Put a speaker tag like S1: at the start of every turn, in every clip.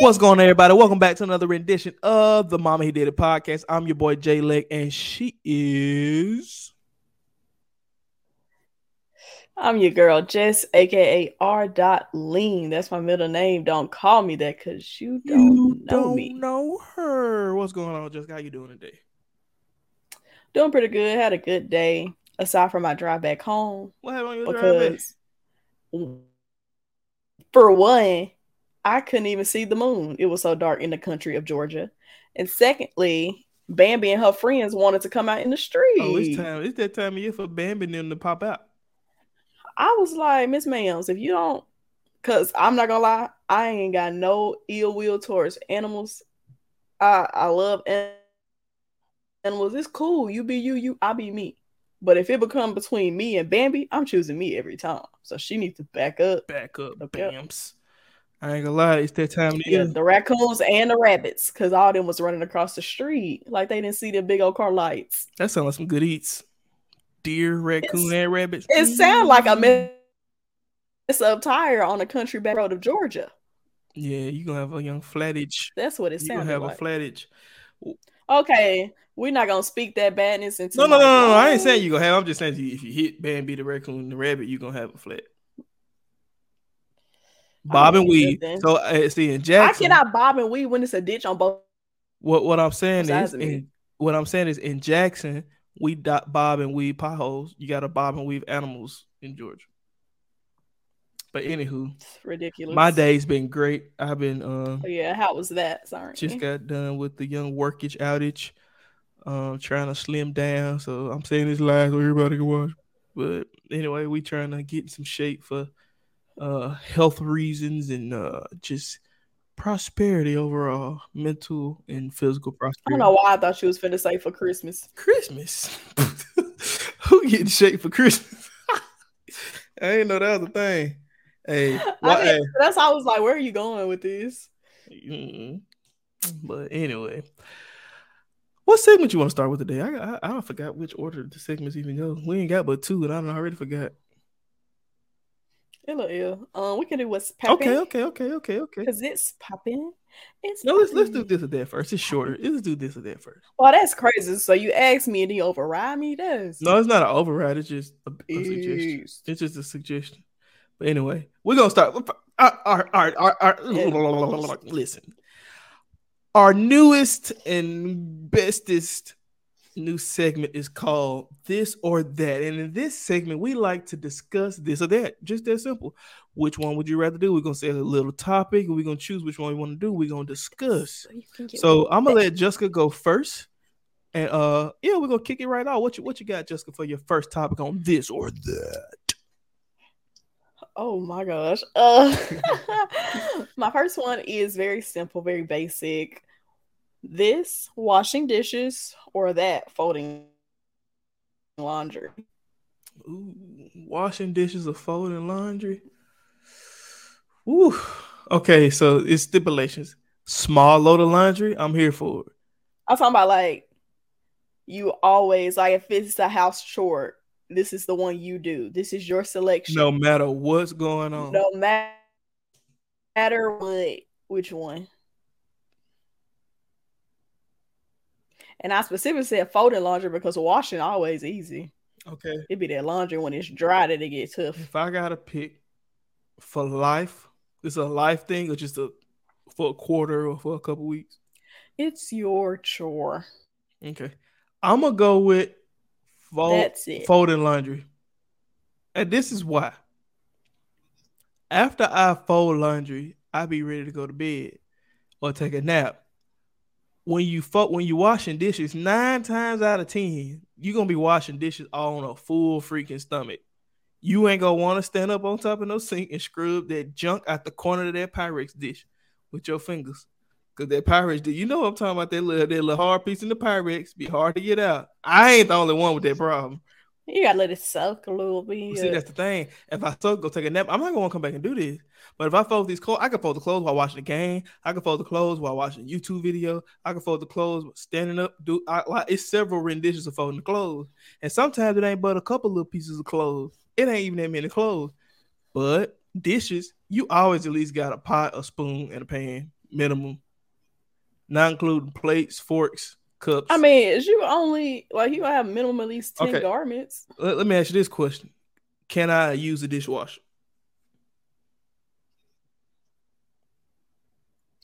S1: What's going on, everybody? Welcome back to another rendition of the Mama He Did It podcast. I'm your boy Jay Leg, and she is.
S2: I'm your girl Jess, aka R. Dot Lean. That's my middle name. Don't call me that because you don't
S1: You
S2: know
S1: don't
S2: me.
S1: know her. What's going on, Jessica? How you doing today?
S2: Doing pretty good. Had a good day. Aside from my drive back home,
S1: What happened on your drive back?
S2: because mm, for one, I couldn't even see the moon. It was so dark in the country of Georgia. And secondly, Bambi and her friends wanted to come out in the street.
S1: Oh, it's time. It's that time of year for Bambi and them to pop out.
S2: I was like, Miss Ma'ams, if you don't, because I'm not gonna lie, I ain't got no ill will towards animals. I I love an- animals. It's cool. You be you, you I be me. But if it become between me and Bambi, I'm choosing me every time. So she needs to back up.
S1: Back up. Bams. I ain't gonna lie. It's that time of
S2: Yeah,
S1: year.
S2: the raccoons and the rabbits, because all them was running across the street like they didn't see the big old car lights.
S1: That sounds like some good eats. Deer, raccoon,
S2: It's-
S1: and rabbits.
S2: It sounded like a mess up tire on a country back road of Georgia.
S1: Yeah, you gonna have a young flattage.
S2: That's what it sounds like.
S1: You gonna have
S2: like.
S1: a flattage.
S2: Okay, we're not gonna speak that badness into.
S1: No, no, no, no, no. I ain't saying you gonna have. I'm just saying if you hit Bambi the raccoon, the rabbit, you gonna have a flat. Bob and weave. So uh, see in Jackson, I
S2: cannot bob and weave when it's a ditch on both.
S1: what what I'm saying is, in, what I'm saying is in Jackson, we dot bob and weave potholes. You got to bob and weave animals in Georgia. But anywho,
S2: It's ridiculous.
S1: my day's been great. I've been uh,
S2: Oh, yeah, how was that? Sorry.
S1: just got done with the young workage outage. Um, trying to slim down. So I'm saying this live so everybody can watch. But anyway, we trying to get in some shape for uh health reasons and uh just prosperity overall, mental and physical prosperity.
S2: I don't know why I thought she was finna say for Christmas.
S1: Christmas. Who getting shape for Christmas? I didn't know that was a thing. Hey, well,
S2: I
S1: hey.
S2: that's how I was like, where are you going with this?
S1: Mm. But anyway, what segment you want to start with today? I, I I forgot which order the segments even go. We ain't got but two, and I don't already forgot.
S2: Hello, ill. Um, we can do what's popping.
S1: Okay, okay, okay, okay, okay.
S2: Cause it's popping. It's
S1: No, let's let's do this or that first. It's shorter. Let's do this or that first.
S2: Well, that's crazy. So you asked me and you override me. Does
S1: No, it's not an override. It's just a, a suggestion. It's just a suggestion. But anyway, we're gonna start. All right, all right, all right, all right. Listen, our newest and bestest new segment is called "This or That," and in this segment, we like to discuss this or that. Just that simple. Which one would you rather do? We're gonna say a little topic, and we're gonna choose which one we want to do. We're gonna discuss.
S2: So you can get
S1: So I'm gonna let Jessica go first. And uh yeah, we're gonna kick it right off. What you what you got, Jessica, for your first topic on this or that?
S2: Oh my gosh. Uh, my first one is very simple, very basic. This washing dishes or that folding laundry.
S1: Ooh, washing dishes or folding laundry. Ooh. Okay, so it's stipulations. Small load of laundry, I'm here for it.
S2: I'm talking about like you always like if it's a house chore, this is the one you do. This is your selection.
S1: No matter what's going on.
S2: no matter what, which one. And I specifically said folding laundry because washing always easy.
S1: Okay.
S2: It'd be that laundry when it's dry that it gets tough.
S1: If I gotta pick for life, is a life thing or just a for a quarter or for a couple weeks.
S2: It's your chore.
S1: Okay. I'm gonna go with fold, folding laundry. And this is why. After I fold laundry, I be ready to go to bed or take a nap. When you fo- when you washing dishes, nine times out of ten, you're gonna be washing dishes all on a full freaking stomach. You ain't gonna want to stand up on top of no sink and scrub that junk out the corner of that Pyrex dish with your fingers. Cause that Pyrex, dish, you know what I'm talking about that little that little hard piece in the Pyrex be hard to get out. I ain't the only one with that problem.
S2: You gotta let it soak a little bit.
S1: But see, that's the thing. If I so go take a nap, I'm not gonna come back and do this. But if I fold these clothes, I can fold the clothes while watching the game. I can fold the clothes while watching YouTube video. I can fold the clothes standing up. Do I, like it's several renditions of folding the clothes, and sometimes it ain't but a couple little pieces of clothes. It ain't even that many clothes. But dishes, you always at least got a pot, a spoon, and a pan. minimum, not including plates, forks, cups.
S2: I mean, is you only like you have minimum at least ten
S1: Okay.
S2: garments.
S1: let, let me ask you this question: Can I use a dishwasher?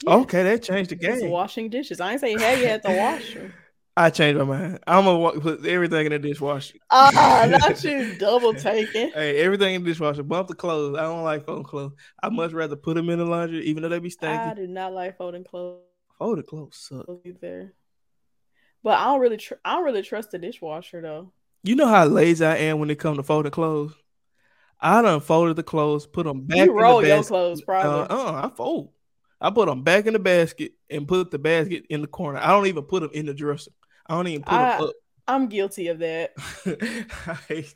S2: Yeah.
S1: Okay, that changed the game.
S2: washing dishes. I ain't say you had you had to wash them.
S1: I changed my mind. I'm gonna put everything in the dishwasher.
S2: Ah, not you double taking.
S1: Hey, everything in the dishwasher. Bump the clothes. I don't like folding clothes. I much rather put them in the laundry, even though they be
S2: stinky.
S1: I
S2: do not like folding clothes
S1: Folded clothes suck.
S2: either. But I don't really, tr- I don't really trust the dishwasher though.
S1: You know how lazy I am when it comes to folding clothes. I done folded the clothes, put them back.
S2: you roll
S1: in the
S2: your
S1: basket.
S2: clothes
S1: Uh,
S2: probably.
S1: uh, I fold. I put them back in the basket and put the basket in the corner. I don't even put them in the dresser. I don't even put
S2: I-
S1: them up.
S2: I'm guilty of that.
S1: I hate,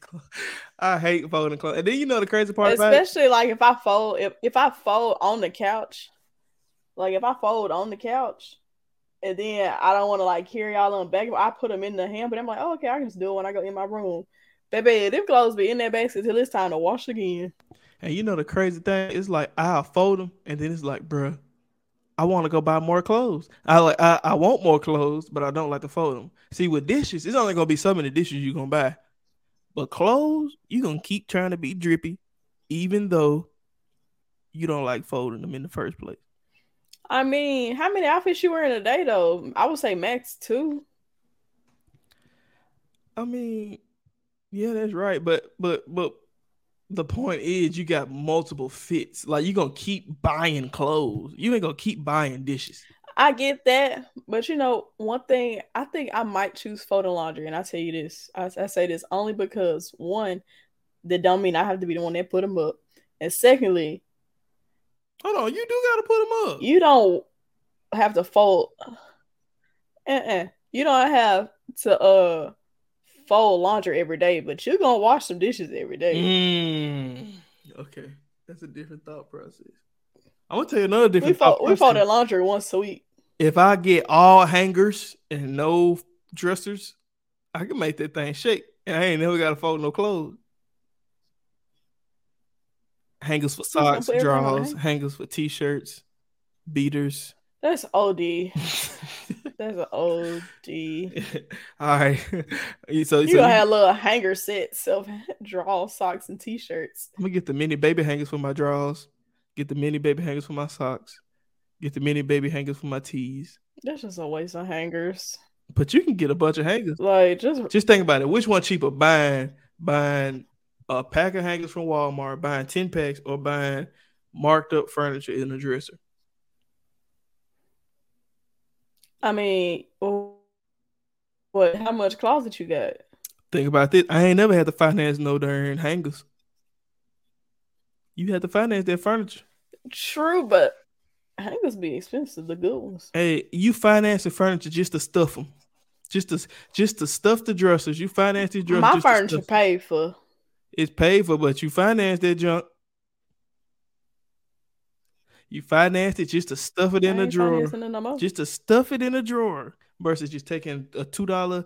S1: I hate folding clothes. And then you know the crazy part about it.
S2: Especially like if I fold, if, if I fold on the couch, like if I fold on the couch, and then I don't want to like carry all on back, I put them in the hamper. I'm like, oh, okay, I can just do it when I go in my room. Baby, them clothes be in that basket till it's time to wash again.
S1: And you know the crazy thing is like I'll fold them, and then it's like, bruh, I want to go buy more clothes. I like I, I want more clothes, but I don't like to fold them. See, with dishes, it's only gonna be so many dishes you gonna buy, but clothes you gonna keep trying to be drippy, even though you don't like folding them in the first place.
S2: I mean, how many outfits you wearing a day though? I would say max two.
S1: I mean, yeah, that's right, but but but the point is you got multiple fits. Like you gonna keep buying clothes. You ain't gonna keep buying dishes.
S2: I get that, but you know, one thing I think I might choose photo laundry, and I tell you this, I, I say this only because one, that don't mean I have to be the one that put them up, and secondly,
S1: Hold on, you do gotta put them up.
S2: you don't have to fold. Uh-uh. You don't have to uh fold laundry every day, but you're gonna wash some dishes every day.
S1: Mm, okay, that's a different thought process. I'm gonna tell you another
S2: We
S1: different.
S2: fold
S1: thought
S2: we fold that laundry once a week.
S1: If I get all hangers and no dressers, I can make that thing shake, and I ain't never gotta fold no clothes. Hangers for socks,
S2: put everything on the
S1: drawers, hangers for t-shirts, beaters.
S2: That's OD. That's an OD.
S1: all right, so, so
S2: You
S1: you,
S2: gonna have a little hanger sets of draw socks and t-shirts.
S1: I'm gonna get the mini baby hangers for my drawers, get the mini baby hangers for my socks, get the mini baby hangers for my tees.
S2: That's just a waste of hangers.
S1: But you can get a bunch of hangers.
S2: Like just
S1: Just think about it. Which one cheaper? Buying buying a pack of hangers from Walmart, buying 10 packs, or buying marked up furniture in a dresser.
S2: I mean, what? How much closet you got?
S1: Think about this. I ain't never had to finance no darn hangers. You had to finance that furniture.
S2: True, but hangers be expensive. The good ones.
S1: Hey, you finance the furniture just to stuff them. Just to just to stuff the dressers. You finance these dressers.
S2: My furniture paid for.
S1: It's paid for, but you finance that junk. You financed it just to stuff it in a drawer.
S2: no.
S1: Just to stuff it in a drawer versus just taking a two dollar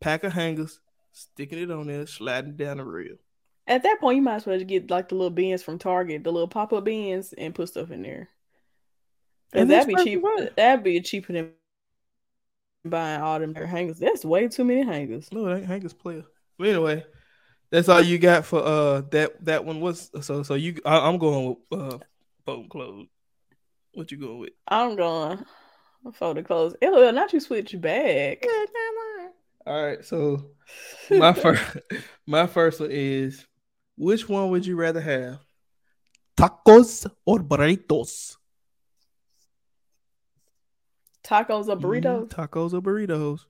S1: pack of hangers, sticking it on there, sliding down the rail.
S2: At that point, you might as well just get like the little bins from Target, the little pop up bins, and put stuff in there.
S1: And
S2: that'd be cheap. That'd be cheaper than buying all them hangers. That's way too many hangers.
S1: No, ain't hangers player. But anyway, that's all you got for uh that that one was so so you I, I'm going with uh folding clothes. What you going with?
S2: I'm going fold the clothes. Ew, not you switch back.
S1: All right, so my first my first one is which one would you rather have? Tacos or burritos?
S2: Tacos or burritos?
S1: Mm, tacos or burritos?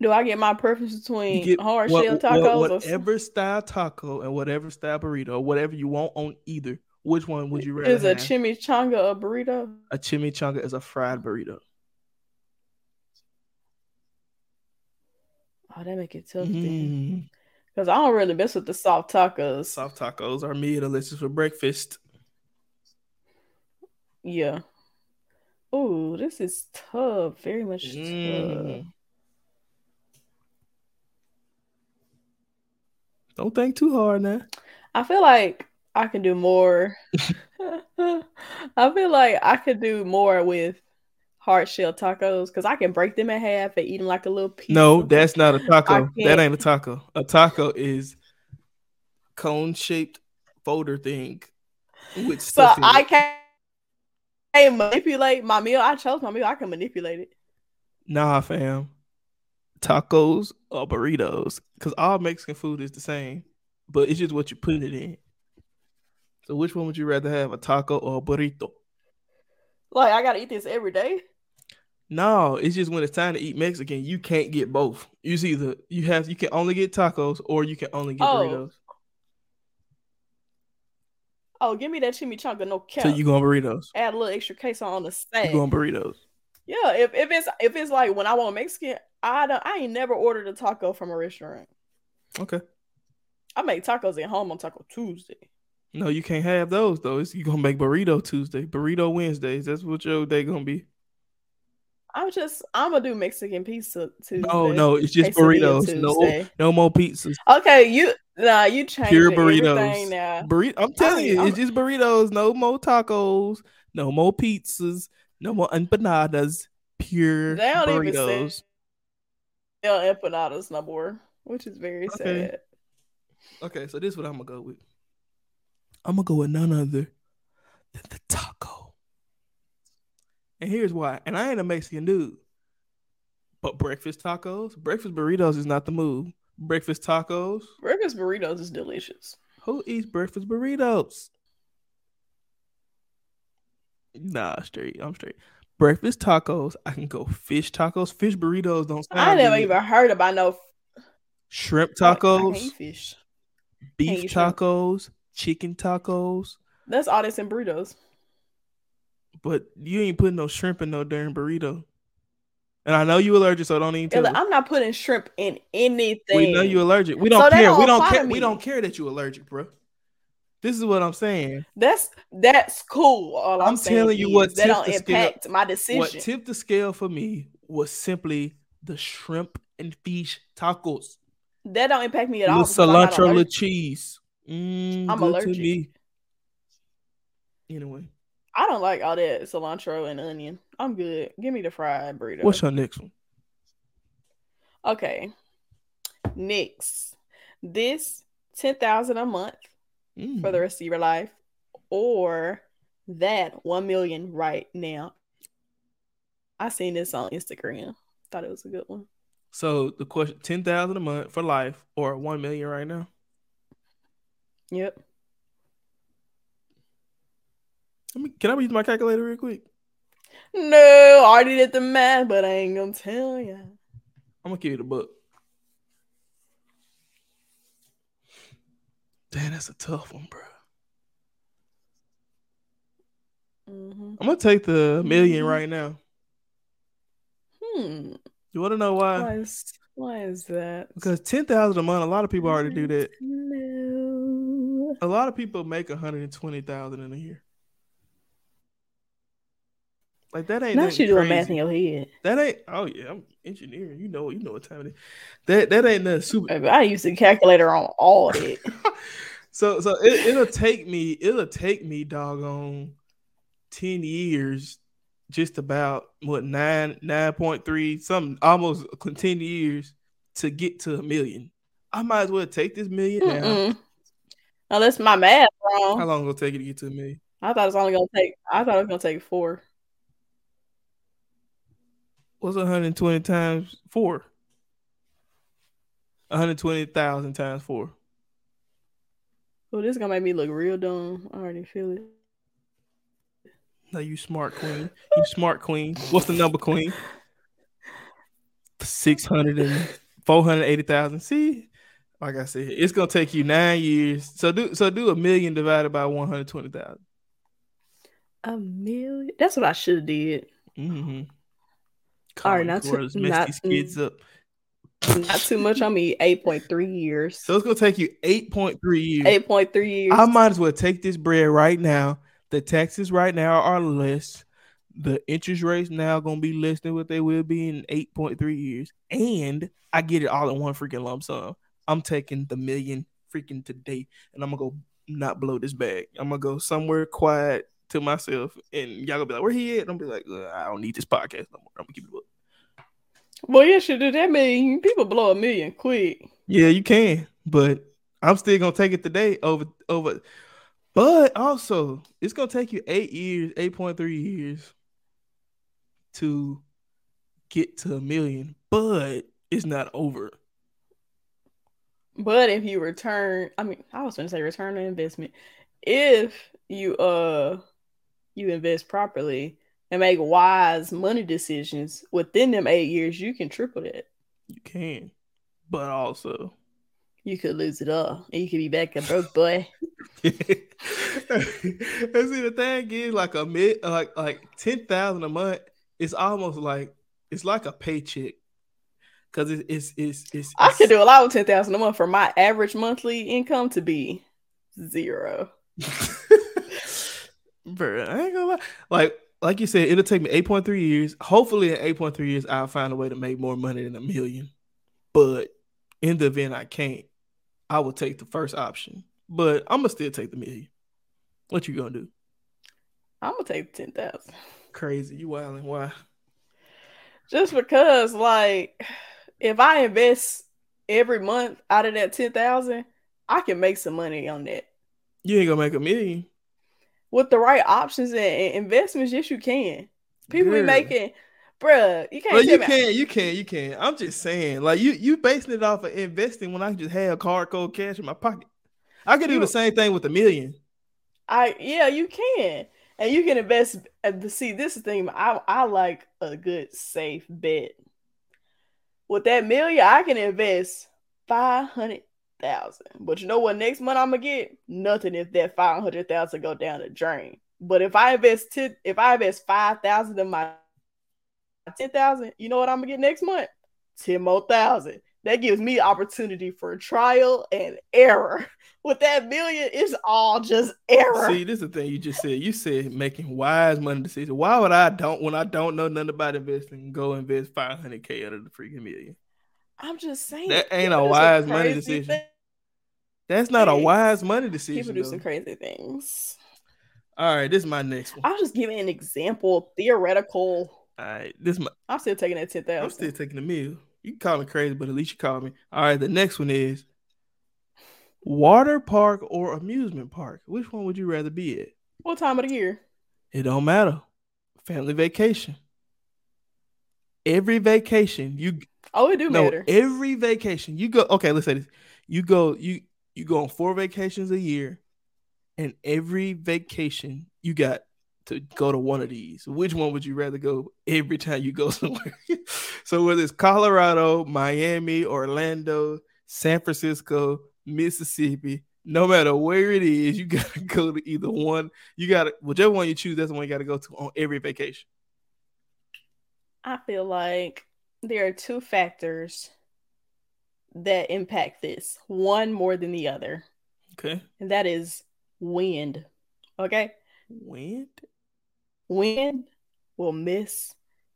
S2: Do I get my preference between
S1: get
S2: hard
S1: what-
S2: shell
S1: what-
S2: tacos or
S1: whatever style taco and whatever style burrito, whatever you want on either. Which one would you rather
S2: is a
S1: have?
S2: chimichanga a burrito?
S1: a chimichanga is a fried burrito.
S2: Oh, that make it tough then.
S1: Mm.
S2: Because I don't really mess with the soft tacos.
S1: Soft tacos are mid delicious for breakfast.
S2: Yeah. Oh, this is tough. Very much tough.
S1: Don't think too hard now.
S2: I feel like I can do more. I feel like I could do more with hard shell tacos because I can break them in half and eat them like a little piece.
S1: No, that's not a taco. That ain't a taco. A taco is cone shaped folder thing
S2: with so I can't, can't manipulate my meal. I chose my meal. I can manipulate it.
S1: Nah, fam. Tacos or burritos, because all Mexican food is the same, but it's just what you put it in. So, which one would you rather have, a taco or a burrito?
S2: Like, I gotta eat this every day.
S1: No, it's just when it's time to eat Mexican, you can't get both. You see the you have you can only get tacos or you can only get oh. burritos.
S2: Oh, give me that chimichanga, no cap.
S1: So you going burritos?
S2: Add a little extra queso on the side.
S1: You going burritos?
S2: Yeah, if, if it's if it's like when I want Mexican, I don't I ain't never ordered a taco from a restaurant.
S1: Okay.
S2: I make tacos at home on Taco Tuesday.
S1: No, you can't have those though. It's, you gonna make burrito Tuesday, burrito Wednesdays. That's what your day gonna be.
S2: I'm just I'm gonna do Mexican pizza Tuesday.
S1: No, no, it's just burritos. No, no more pizzas.
S2: Okay, you nah, you change pure burritos. Now.
S1: Burrito. I'm telling you, I'm, it's just burritos. No more tacos. No more pizzas. No more empanadas. Pure they don't burritos.
S2: Even empanadas no more, which is very okay. sad.
S1: Okay, so this is what I'm gonna go with. I'm gonna go with none other than the taco. And here's why. And I ain't a Mexican dude. But breakfast tacos, breakfast burritos is not the move. Breakfast tacos.
S2: Breakfast burritos is delicious.
S1: Who eats breakfast burritos? Nah, straight. I'm straight. Breakfast tacos. I can go fish tacos. Fish burritos don't
S2: I never good. even heard about no
S1: shrimp tacos. fish. Beef tacos. Shrimp. Chicken tacos.
S2: That's all that's in burritos.
S1: But you ain't putting no shrimp in no darn burrito. And I know you allergic, so don't even tell.
S2: I'm not putting shrimp in anything.
S1: We know you allergic. We don't so care. Don't we don't care. We don't care that you allergic, bro. This is what I'm saying.
S2: That's that's cool. All I'm, I'm telling you what that don't impact
S1: scale,
S2: my decision.
S1: What tipped the scale for me was simply the shrimp and fish tacos.
S2: That don't impact me at all.
S1: Cilantro, with cheese. Mm, I'm allergic. To me. Anyway,
S2: I don't like all that cilantro and onion. I'm good. Give me the fried burrito.
S1: What's your next one?
S2: Okay. Next. This ten thousand a month mm. for the rest of your life, or that one million right now. I seen this on Instagram. Thought it was a good one.
S1: So the question: ten thousand a month for life, or one million right now?
S2: Yep.
S1: Let me, can I use my calculator real quick?
S2: No, I already did the math, but I ain't gonna tell you.
S1: I'm gonna give you the book. Damn, that's a tough one, bro. Mm-hmm. I'm gonna take the 1000000 mm-hmm. right now.
S2: Hmm.
S1: You want to know why?
S2: Why is, why is that?
S1: Because ten thousand a month, a lot of people already do that. No. A lot of people make one hundred and twenty thousand in a year. Like that ain't.
S2: Not you doing math in your head.
S1: That ain't. Oh yeah, I'm engineering. You know, you know what time it is. That that ain't nothing super.
S2: I use a calculator on all it.
S1: so so it, it'll take me. It'll take me doggone ten years, just about what nine nine point three something almost ten years to get to a million. I might as well take this 1000000 now.
S2: Unless my math wrong.
S1: How long will it take you to get to a million?
S2: I thought it was only gonna take. I thought it was gonna take four.
S1: What's 120 times four? 120,000 times four.
S2: Oh, this is gonna make me look real dumb. I already feel it.
S1: No, you smart queen. You smart queen. What's the number, queen? 600 and 480,000. See, like I said, it's gonna take you nine years. So do so do a million divided by 120,000.
S2: A million. That's what I should have did.
S1: Mm-hmm.
S2: All right, not too, not, kids up. Not too much on me. Eight point three years.
S1: So it's gonna take you eight point three years.
S2: Eight point three years.
S1: I might as well take this bread right now. The taxes right now are less. The interest rates now gonna be less than what they will be in eight point three years, and I get it all in one freaking lump sum. I'm taking the million freaking today, and I'm gonna go not blow this bag. I'm gonna go somewhere quiet to myself, and y'all gonna be like, "Where he at?" I'm gonna be like, "I don't need this podcast no more. I'm gonna keep it up."
S2: Well, yeah, should do that mean people blow a million quick.
S1: Yeah, you can, but I'm still gonna take it today over over. But also, it's gonna take you eight years, eight point three years to get to a million, but it's not over.
S2: But if you return, I mean, I was to say return on investment. If you uh you invest properly and make wise money decisions within them eight years, you can triple that.
S1: You can, but also
S2: you could lose it all, and you could be back a broke boy.
S1: and see, the thing is, like a mid, like like ten thousand a month, it's almost like it's like a paycheck because it's, it's it's it's
S2: I could do a lot with ten thousand a month for my average monthly income to be zero.
S1: Bro, I ain't gonna lie. Like like you said, it'll take me eight point three years. Hopefully, in eight point three years, I'll find a way to make more money than a million. But in the event I can't, I will take the first option. But I'm gonna still take the million. What you gonna do?
S2: I'm gonna take ten thousand.
S1: Crazy, you wilding? Why?
S2: Just because, like if I invest every month out of that ten thousand, I can make some money on that.
S1: You ain't gonna make a million.
S2: With the right options and, investments, yes, you can. People Girl. be making, bruh. You can't. Well,
S1: you can, you can, you can. I'm just saying, like you, you basing it off of investing when I just have card code cash in my pocket. I could do the same thing with a million.
S2: I yeah, you can, and you can invest. Uh, see, this is the thing. I I like a good safe bet with that million, I can invest five hundred thousand. But you know what? Next month I'm gonna get nothing if that five hundred thousand go down the drain. But if I invest ten, if I invest five thousand in my ten thousand, you know what I'm gonna get next month? Ten more thousand. That gives me opportunity for trial and error. with that million, it's all just error.
S1: See, this is the thing you just said. You said making wise money decisions. Why would I don't when I don't know nothing about investing go invest five hundred k out of the freaking million?
S2: I'm just saying
S1: that ain't a wise money decision. Thing. That's not a wise money decision.
S2: People do though. some crazy things.
S1: All right, this is my next one.
S2: I'll just give an example, theoretical.
S1: All right, this my.
S2: I'm still taking that ten thousand.
S1: I'm still taking the meal. You can call me crazy, but at least you call me. All right, the next one is water park or amusement park? Which one would you rather be at?
S2: What time of the year?
S1: It don't matter. Family vacation. Every vacation you
S2: Oh, it do no, matter.
S1: Every vacation you go okay, let's say this. You go you you go on four vacations a year and every vacation you got to go to one of these. Which one would you rather go every time you go somewhere? so whether it's Colorado, Miami, Orlando, San Francisco, Mississippi, no matter where it is, you gotta go to either one. You gotta whichever one you choose, that's the one you gotta go to on every vacation.
S2: I feel like there are two factors that impact this. One more than the other.
S1: Okay.
S2: And that is wind. Okay.
S1: Wind?
S2: Wind will miss.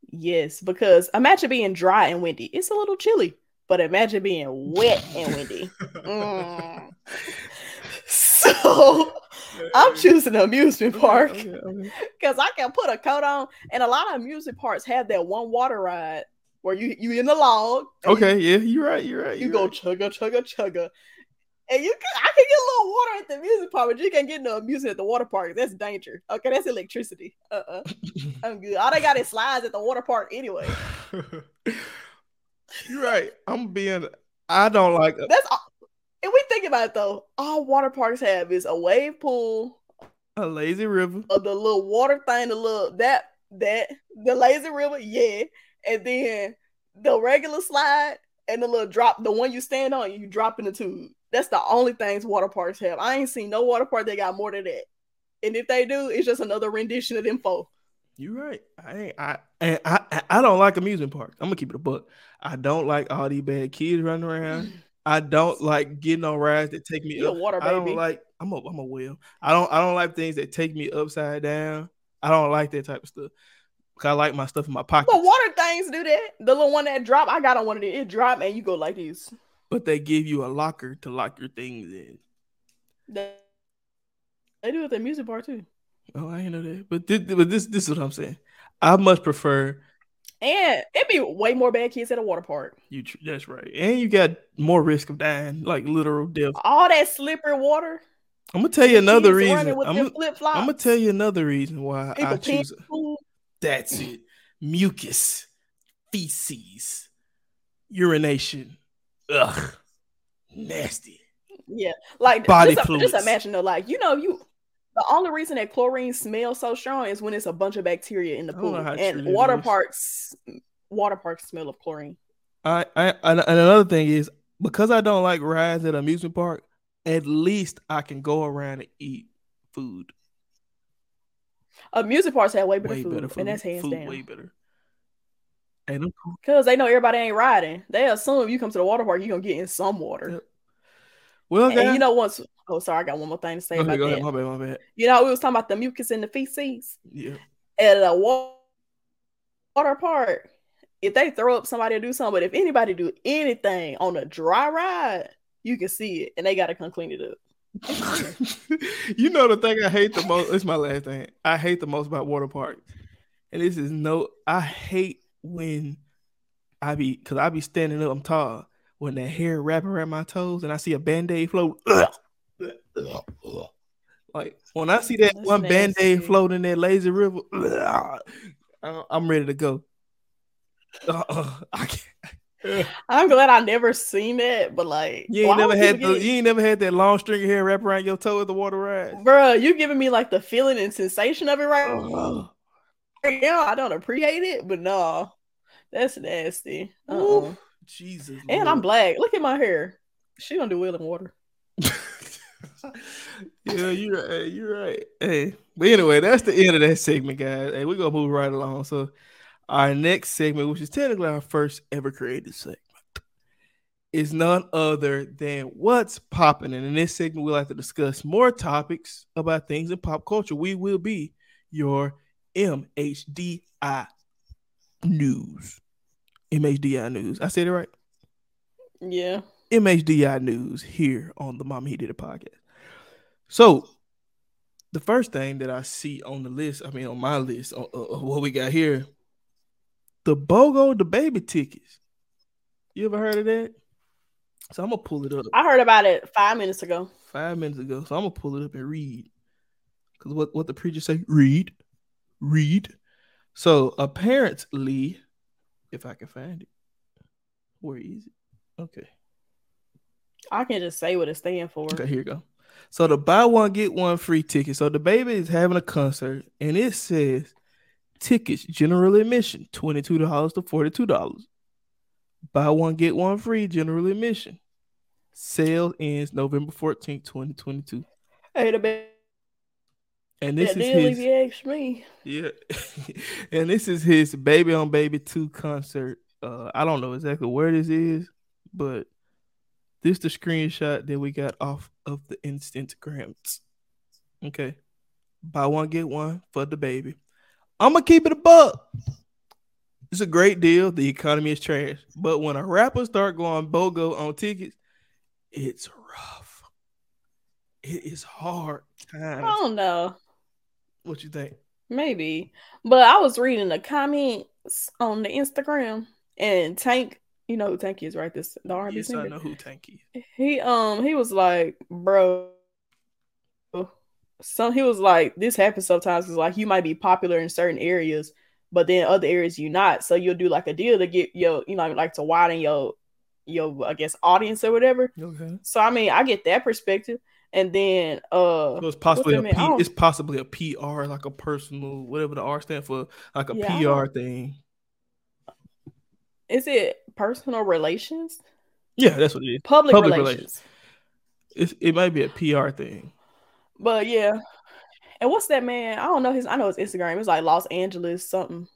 S2: Yes, because imagine being dry and windy. It's a little chilly but imagine being wet and windy. Mm. So I'm choosing an amusement park because okay, okay, okay. I can put a coat on, and a lot of amusement parks have that one water ride where you you in the log.
S1: Okay, you, yeah, you're right. You're right.
S2: You
S1: you're
S2: go
S1: right.
S2: chugga chugga chugga, and you can I can get a little water at the music park, but you can't get no music at the water park. That's danger. Okay, that's electricity. Uh uh-uh. uh, i am good. All they got is slides at the water park anyway.
S1: You're right. I'm being. I don't like.
S2: That's. All, if we think about it though, all water parks have is a wave pool,
S1: a lazy river,
S2: or the little water thing, the little that that the lazy river, yeah, and then the regular slide and the little drop, the one you stand on, you drop in the tube. That's the only things water parks have. I ain't seen no water park that got more than that. And if they do, it's just another rendition of them four.
S1: You're right. I ain't, I and I I don't like amusement parks. I'm gonna keep it a book. I don't like all these bad kids running around. I don't like getting on rides that take me
S2: you up. Water,
S1: I don't like. I'm a I'm a whale. I don't I don't like things that take me upside down. I don't like that type of stuff. Cause I like my stuff in my pocket.
S2: But water things do that. The little one that drop, I got on one of them. It drop and you go like this.
S1: But they give you a locker to lock your things in.
S2: They do it at the music bar too.
S1: Oh, I ain't know that. But this, but this, this is what I'm saying. I much prefer.
S2: And it'd be way more bad kids at a water park.
S1: You, that's right. And you got more risk of dying, like literal death.
S2: All that slippery water.
S1: I'm gonna tell you another reason. I'm
S2: I'm
S1: gonna tell you another reason why
S2: People
S1: I choose.
S2: food.
S1: That's it. Mucus, feces, urination. Ugh, nasty.
S2: Yeah, like
S1: Body
S2: just,
S1: fluids.
S2: just imagine though, like you know, you the only reason that chlorine smells so strong is when it's a bunch of bacteria in the
S1: I don't know
S2: pool, and water
S1: is.
S2: parks, water parks smell of chlorine.
S1: I, I, and and another thing is because I don't like rides at amusement park. At least I can go around and eat food.
S2: Amusement parks had way better,
S1: Way
S2: food,
S1: better food.
S2: and that's hands
S1: food
S2: down.
S1: way better. And I'm cool.
S2: Because they know everybody ain't riding. They assume you come to the water park, you're gonna get in some water.
S1: Yep. Well,
S2: And
S1: guys,
S2: you know, once oh sorry, I got one more thing to say
S1: go
S2: about
S1: go
S2: that.
S1: ahead. My bad, my bad.
S2: You know, we was talking about the mucus and the feces
S1: Yeah.
S2: at a water park. If they throw up somebody to do something, but if anybody do anything on a dry ride, you can see it, and they gotta come clean it up.
S1: you know the thing I hate the most. It's my last thing. I hate the most about water parks, and this is no. I hate when I be because I be standing up. I'm tall when that hair wrap around my toes, and I see a band aid float. Like when I see that
S2: That's
S1: one band aid float in that lazy river, I'm ready to go. Uh-uh, I can't.
S2: I'm glad I never seen it, but like,
S1: You ain't never had the, you ain't never had that long string of hair wrap around your toe at the water ride.
S2: Bruh, you giving me like the feeling and sensation of it right
S1: Ugh.
S2: now. I don't appreciate it, but no, that's nasty. Uh-uh.
S1: Jesus.
S2: And I'm black. Look at my hair. She gonna do well in water.
S1: yeah, you're right. You're right. Hey, but anyway, that's the end of that segment, guys. Hey, we're gonna move right along. So, our next segment, which is technically our first ever created segment, is none other than what's popping. And in this segment, we like to discuss more topics about things in pop culture. We will be your MHDI news. MHDI news. I said it right.
S2: Yeah.
S1: MHDI news here on the Mama He Did It podcast. So, the first thing that I see on the list, I mean, on my list, of of what we got here, the BOGO, the baby tickets. You ever heard of that? So, I'm to pull it up
S2: I heard about it five minutes ago.
S1: five minutes ago. So, I'm to pull it up and read. Because what, what the preacher say? Read. Read. So, apparently, if I can find it, where is it? Okay.
S2: I can just say what it stands for.
S1: Okay, here you go. So the buy one get one free ticket. So DaBaby is having a concert, and it says tickets general admission twenty two dollars to forty two dollars. Buy one get one free general admission. Sale ends November fourteenth, twenty twenty two.
S2: Hey, DaBaby.
S1: And this is
S2: deal, if
S1: his
S2: you ask me.
S1: yeah, and this is his baby on baby two concert. Uh, I don't know exactly where this is, but this the screenshot that we got off of the Instagrams. Okay, buy one get one for DaBaby. I'm gonna keep it a buck. It's a great deal. The economy is trash, but when a rapper start going bogo on tickets, it's rough. It is hard
S2: I don't know.
S1: What you think?
S2: Maybe. But I was reading the comments on the Instagram and Tank, you know who Tank is, right? This the R&B
S1: Yes, I know who Tanky is.
S2: He um he was like, bro. So he was like, this happens sometimes because like you might be popular in certain areas, but then other areas you not. So you'll do like a deal to get your, you know, like to widen your your I guess audience or whatever.
S1: Okay.
S2: So I mean, I get that perspective. And then uh
S1: So it's possibly a
S2: What's that
S1: P,
S2: mean? I don't-
S1: it's possibly a PR, like a personal, whatever the R stand for, like a
S2: Yeah,
S1: PR thing.
S2: is it personal relations?
S1: Yeah, that's what it is.
S2: Public,
S1: Public
S2: relations.
S1: relations. It's, it might be a PR thing.
S2: But yeah. And what's that man? I don't know his I know his Instagram. It's like Los Angeles something.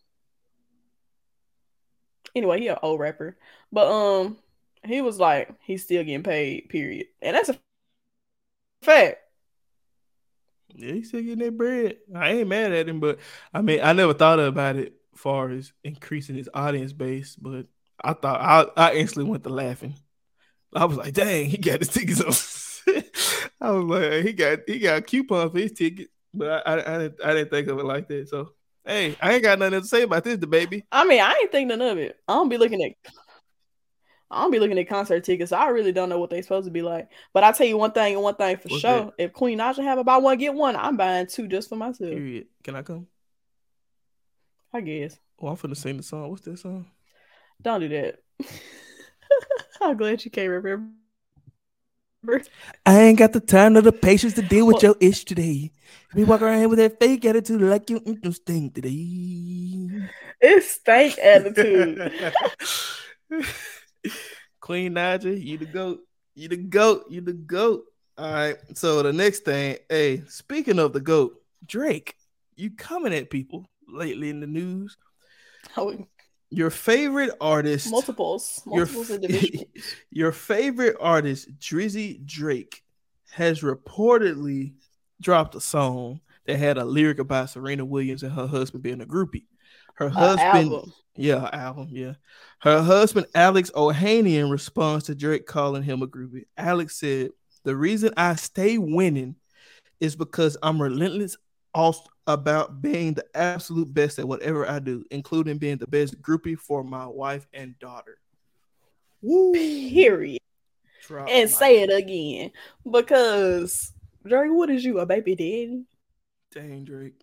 S2: Anyway, he an old rapper. But um he was like he's still getting paid, period. And that's a fact.
S1: Yeah, he's still getting that bread. I ain't mad at him, but I mean, I never thought about it far as increasing his audience base, but I thought I, I instantly went to laughing. I was like, dang, he got his tickets on. I was like, he got he got a coupon for his ticket, but I, I, I didn't I didn't think of it like that. So hey, I ain't got nothing to say about this, DaBaby.
S2: I mean, I ain't think none of it. I don't be looking at I don't be looking at concert tickets. So I really don't know what they supposed to be like. But I tell you one thing and one thing for
S1: What's
S2: sure.
S1: that?
S2: If Queen Naija have about one get one, I'm buying two just for myself.
S1: Period. Can I come?
S2: I guess.
S1: Oh, I'm finna sing the song. What's that song?
S2: Don't do that. I'm glad you can't remember.
S1: I ain't got the time or the patience to deal with
S2: Well-
S1: your ish today. You walk around with that fake attitude like you interesting today.
S2: It's stank attitude.
S1: Queen Naija, you the goat. You the goat. You the goat. All right. So the next thing, hey, speaking of the goat, Drake, you coming at people lately in the news.
S2: Oh,
S1: Your favorite artist,
S2: multiples,
S1: your,
S2: individuals.
S1: your favorite artist, Drizzy Drake, has reportedly dropped a song that had a lyric about Serena Williams and her husband being a groupie. Her
S2: Uh,
S1: husband,
S2: album.
S1: yeah, her album, yeah. Her husband, Alex Ohanian, responds to Drake calling him a groupie. Alex said, The reason I stay winning is because I'm relentless also about being the absolute best at whatever I do, including being the best groupie for my wife and daughter. Woo!
S2: Period.
S1: Drop
S2: And say it again. Because Drake, what is you, a baby daddy?
S1: Dang, Drake.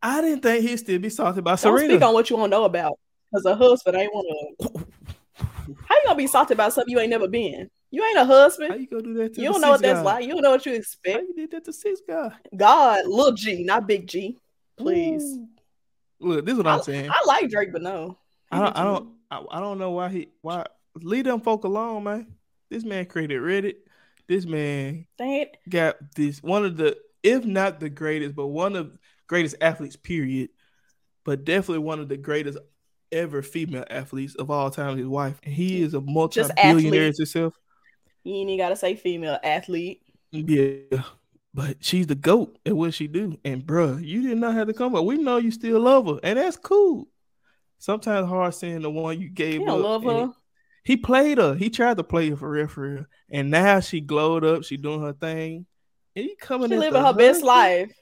S1: I didn't think he'd still be salty about
S2: Don't
S1: Serena.
S2: speak on what you don't know about. Because a husband ain't want to. How you gonna be salty about something you ain't never been? You ain't a husband.
S1: How you gonna do that to
S2: You don't know what that's
S1: guy?
S2: like. You don't know what you expect.
S1: How you did that to six guy?
S2: God, little G, not big G. Please.
S1: Ooh. Look, this is what I'm saying.
S2: I like Drake, but no.
S1: I don't, I don't, I, I don't know why he, why leave them folk alone, man. This man created Reddit. This man got this one of the, if not the greatest, but one of the greatest athletes, period. But definitely one of the greatest ever female athletes of all time. His wife, and he is a multi-billionaire
S2: athlete.
S1: himself.
S2: You ain't even gotta say female athlete.
S1: Yeah, but she's the goat at what she do. And bruh, you did not have to come up. We know you still love her, and that's cool. Sometimes hard seeing the one you gave
S2: You
S1: up.
S2: love her.
S1: He played her. He tried to play her for real, for real. And now she glowed up. She doing her thing. And he coming
S2: She living her best life.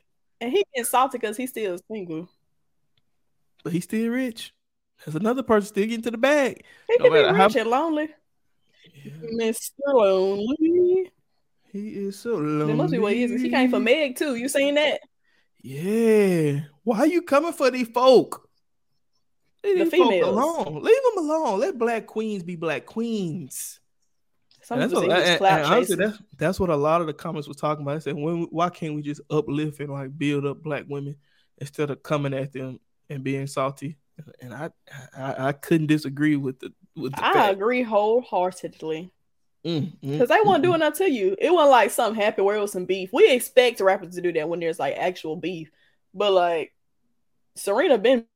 S2: And he getting salty because he's still single.
S1: but he's still rich. There's another person still getting to the bag.
S2: He
S1: No
S2: could be
S1: matter how-
S2: rich and lonely. Mr. Lonely.
S1: he is so lonely.
S2: That must be what he is. He came for Meg too. You seen that?
S1: Yeah. Why are you coming for these folk? Leave
S2: The
S1: these folk alone. Leave them alone. Let black queens be black queens.
S2: Some
S1: And what, and- and honestly, that's that's what a lot of the comments was talking about. They said, when, why can't we just uplift and like build up black women instead of coming at them and being salty? And I I, I couldn't disagree with the with
S2: I
S1: fact.
S2: agree wholeheartedly.
S1: Mm, mm,
S2: Because they weren't
S1: mm,
S2: doing that to you. It wasn't like something happened where it was some beef. We expect rappers to do that when there's like actual beef. But like Serena been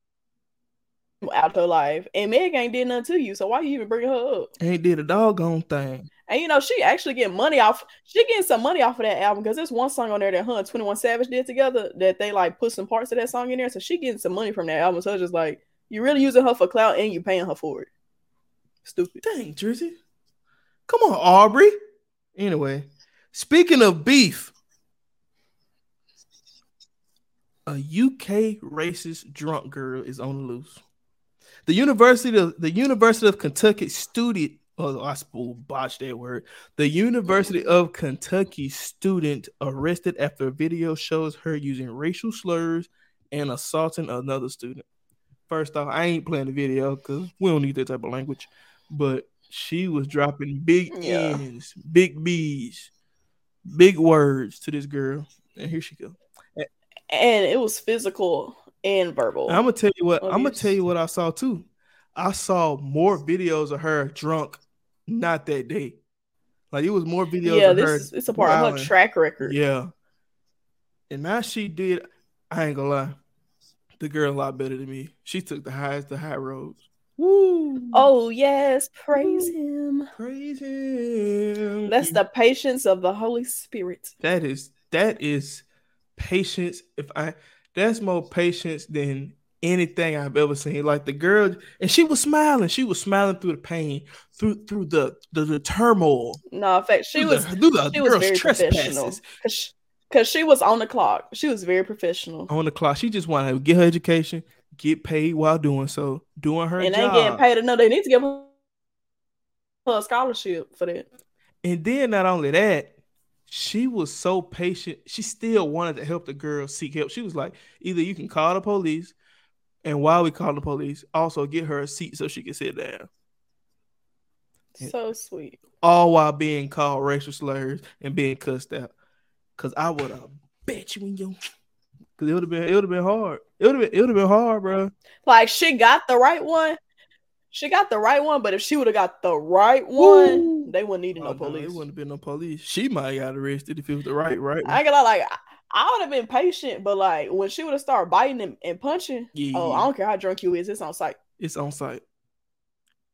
S2: out her life and Meg ain't did nothing to you. So why you even bringing her up?
S1: ain't did a doggone thing.
S2: And you know, she actually getting money off. She getting some money off of that album because there's one song on there that her and 21 Savage did together that they like put some parts of that song in there. So she getting some money from that album. So it's just like you really using her for clout and you paying her for it. Stupid.
S1: Dang, Drizzy. Come on, Aubrey. Anyway, speaking of beef, a UK racist drunk girl is on the loose. The University of the University of Kentucky student, oh, I will botch that word. The University of Kentucky student arrested after a video shows her using racial slurs and assaulting another student. First off, I ain't playing the video because we don't need that type of language, but she was dropping big
S2: Yeah.
S1: N's, big B's, big words to this girl. And here she go.
S2: And it was physical and verbal.
S1: I'm gonna tell you what. I'm gonna tell you what I saw too. I saw more videos of her drunk, not that day. Like it was more videos
S2: yeah, this
S1: her.
S2: is it's a part of her track record.
S1: Yeah. And now she did. I ain't gonna lie. The girl a lot better than me. She took the highest, the high roads. Woo!
S2: Oh yes, praise him.
S1: praise him.
S2: That's the patience of the Holy Spirit.
S1: that is that is patience. If I that's more patience than anything I've ever seen. Like the girl, and she was smiling. She was smiling through the pain, through through the the, the turmoil.
S2: No, in fact, she was
S1: the, through the
S2: she was very professional
S1: trespasses
S2: because because she was on the clock. She was very professional,
S1: on the clock. She just wanted to get her education, get paid while doing so, doing her
S2: and they
S1: job.
S2: getting paid enough. They need to give her a scholarship for that.
S1: And then not only that, she was so patient. She still wanted to help the girl seek help. She was like, either you can call the police, and while we call the police, also get her a seat so she can sit down.
S2: So sweet.
S1: All while being called racial slurs and being cussed out. Cause I would have bet you in your Cause it would have been it would have been hard. It would have been it would have been hard, bro.
S2: Like she got the right one. She got the right one, but if she would have got the right one,
S1: Woo.
S2: they wouldn't need
S1: Oh,
S2: no
S1: no,
S2: police.
S1: it wouldn't have been no police. She might have got arrested if it was the right right.
S2: I ain't gonna like I- I would have been patient, but like when she would have started biting and, and punching,
S1: Yeah,
S2: oh, I don't care how drunk you is, it's on sight.
S1: it's on site.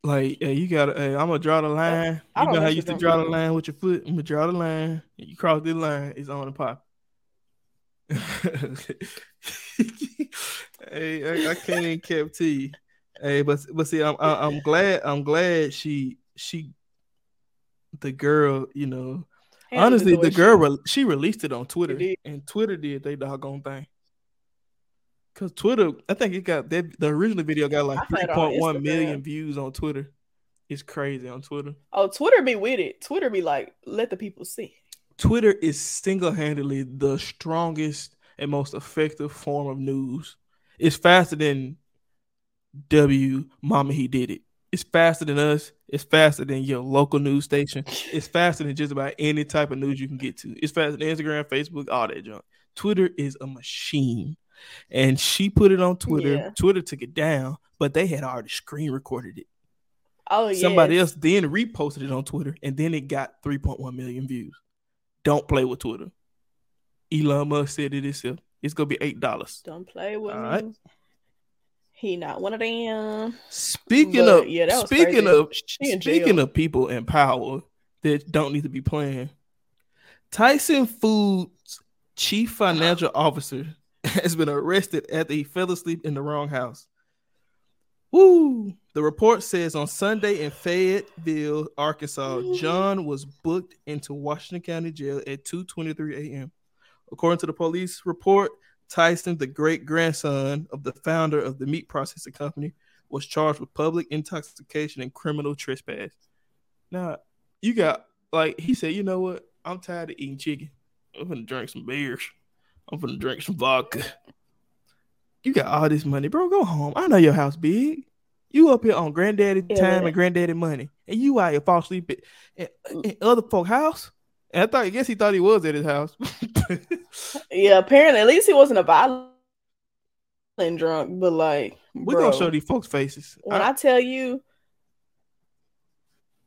S1: Like, yeah, you gotta. Hey, I'm gonna draw the line.
S2: I
S1: You know how you used to draw the line with your foot. I'm gonna draw the line. You cross the line, it's on the pop. Hey, I, I can't even keep you. Hey, but but see, I'm I, I'm glad I'm glad she she the girl, you know,
S2: it
S1: honestly, the girl re- she released it on Twitter, and Twitter did they doggone thing. Cause Twitter, I think it got that the original video got like
S2: I
S1: three point one million views on Twitter. It's crazy on Twitter.
S2: Oh, Twitter be with it. Twitter be like, let the people see.
S1: Twitter is single handedly the strongest and most effective form of news. It's faster than W Mama He Did It. It's faster than us. It's faster than your local news station. It's faster than just about any type of news you can get to. It's faster than Instagram, Facebook, all that junk. Twitter is a machine. And she put it on Twitter.
S2: Yeah.
S1: Twitter took it down, but they had already screen recorded it.
S2: Oh, yeah.
S1: Somebody else then reposted it on Twitter, and then it got 3.1 million views. Don't play with Twitter. Elon Musk said it himself. It's gonna be eight dollars.
S2: Don't play with
S1: All
S2: me.
S1: right.
S2: He not one of them.
S1: Speaking
S2: But,
S1: of
S2: yeah,
S1: speaking
S2: crazy.
S1: of speaking
S2: jail.
S1: of people in power that don't need to be playing, Tyson Foods chief financial officer has been arrested after he fell asleep in the wrong house. Woo! The report says on Sunday in Fayetteville, Arkansas, John was booked into Washington County Jail at 2:23 a.m. According to the police report, Tyson, the great grandson of the founder of the meat processing company, was charged with public intoxication and criminal trespass. Now, you got like he said, you know what? I'm tired of eating chicken. I'm gonna drink some beers. I'm gonna drink some vodka. You got all this money, bro. Go home. I know your house big. You up here on granddaddy
S2: Yeah,
S1: time and granddaddy money, and you out here fall asleep at, at, mm. at other folk house. And I thought, I guess he thought he was at his house.
S2: Yeah, apparently, at least he wasn't a violent drunk, but like,
S1: We're
S2: bro,
S1: gonna show these folks' faces.
S2: when
S1: I-
S2: I tell you,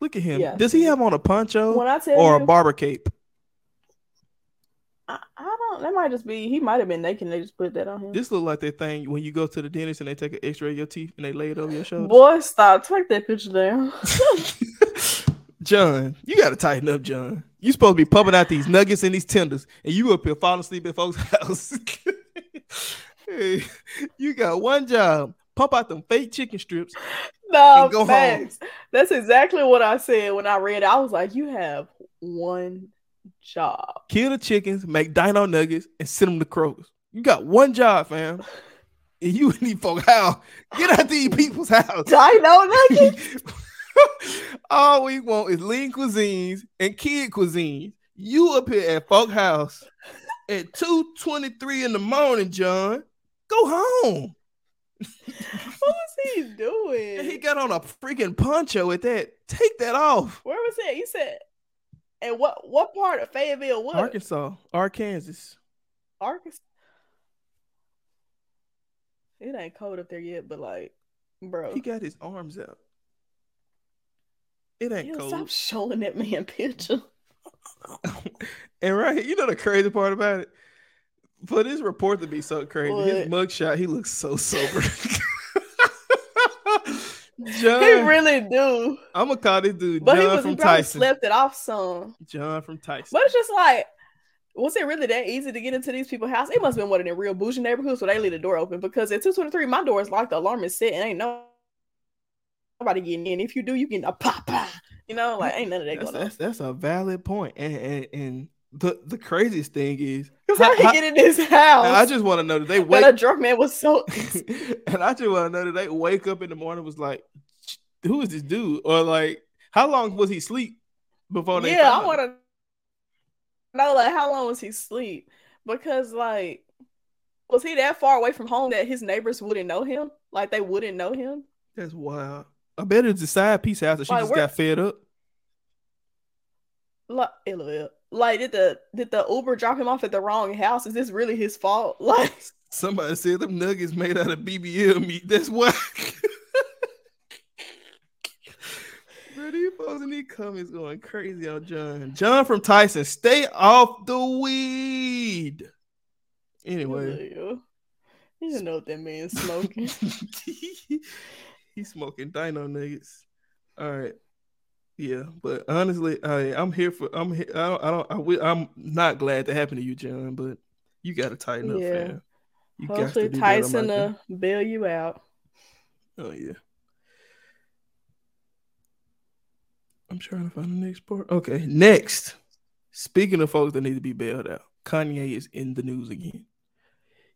S1: look at him.
S2: Yeah,
S1: Does he have on a poncho
S2: when I tell
S1: or
S2: you,
S1: a barber cape?
S2: I, I don't. That might just be. He might have been naked. and They just put that on him.
S1: This look like that thing when you go to the dentist and they take an X-ray of your teeth and they lay it over your shoulder.
S2: Boy, stop. Take that picture down.
S1: John, you gotta tighten up, John. You supposed to be pumping out these nuggets and these tenders, and you up here falling asleep at folks' house. hey, you got one job: pump out them fake chicken strips.
S2: no,
S1: go home.
S2: That's exactly what I said when I read it. I was like, you have one job.
S1: kill the chickens, make dino nuggets, and send them to Kroger's. You got one job, fam. And you need folk house. Get out these people's house.
S2: Dino nuggets.
S1: All we want is lean cuisines and kid cuisines. You up here at folk house at 2:23 in the morning, John. Go home.
S2: what was he doing?
S1: And he got on a freaking poncho at that. Take that off.
S2: Where was it? You said. And what what part of Fayetteville? was
S1: Arkansas, Arkansas.
S2: Arkansas? It ain't cold up there yet, but like, bro,
S1: He got his arms out. It ain't
S2: Yo,
S1: cold.
S2: stop showing that man picture.
S1: and right here, you know the crazy part about it? For this report to be so crazy, his
S2: What?
S1: mugshot, he looks so sober.
S2: He
S1: John,
S2: really do.
S1: I'm gonna call this dude
S2: But
S1: John
S2: he was
S1: from
S2: he probably
S1: Tyson.
S2: slept it off some.
S1: John from Tyson.
S2: But it's just like was it really that easy to get into these people's house? It must have been one of the real bougie neighborhoods where they leave the door open because at 223, my door is locked, the alarm is set, and ain't no nobody getting in. If you do, you get a pop. You know, like ain't none of that
S1: That's,
S2: going
S1: that's, that's a valid point. And, and and the the craziest thing is
S2: on. How he
S1: how-
S2: get in this house?
S1: I just want to know that they
S2: that
S1: wake
S2: a drunk man was so
S1: and I just want to know that they wake up in the morning was like, who is this dude? Or like, how long was he sleep before they?
S2: yeah, I want to know like how long was he sleep Because like, was he that far away from home that his neighbors wouldn't know him? Like they wouldn't know him?
S1: That's wild. I bet it's a side piece house that she
S2: Like,
S1: just got fed up.
S2: Like, LOL. Like did the did the Uber drop him off at the wrong house? Is this really his fault? Like,
S1: Somebody said them nuggets made out of BBL meat. That's why. Bro, these folks in these comments going crazy on John. John from Tyson, stay off the weed. Anyway,
S2: you don't know what that man's smoking.
S1: he's smoking dino nuggets. All right. Yeah, but honestly, I I'm here for I'm here. I don't I don't I will, I'm not glad that happened to you, John. But you got to tighten up,
S2: Yeah.
S1: fam. You got to
S2: Hopefully
S1: do better,
S2: Tyson uh bail you out.
S1: Oh yeah. I'm trying to find the next part. Okay, next. Speaking of folks that need to be bailed out, Kanye is in the news again.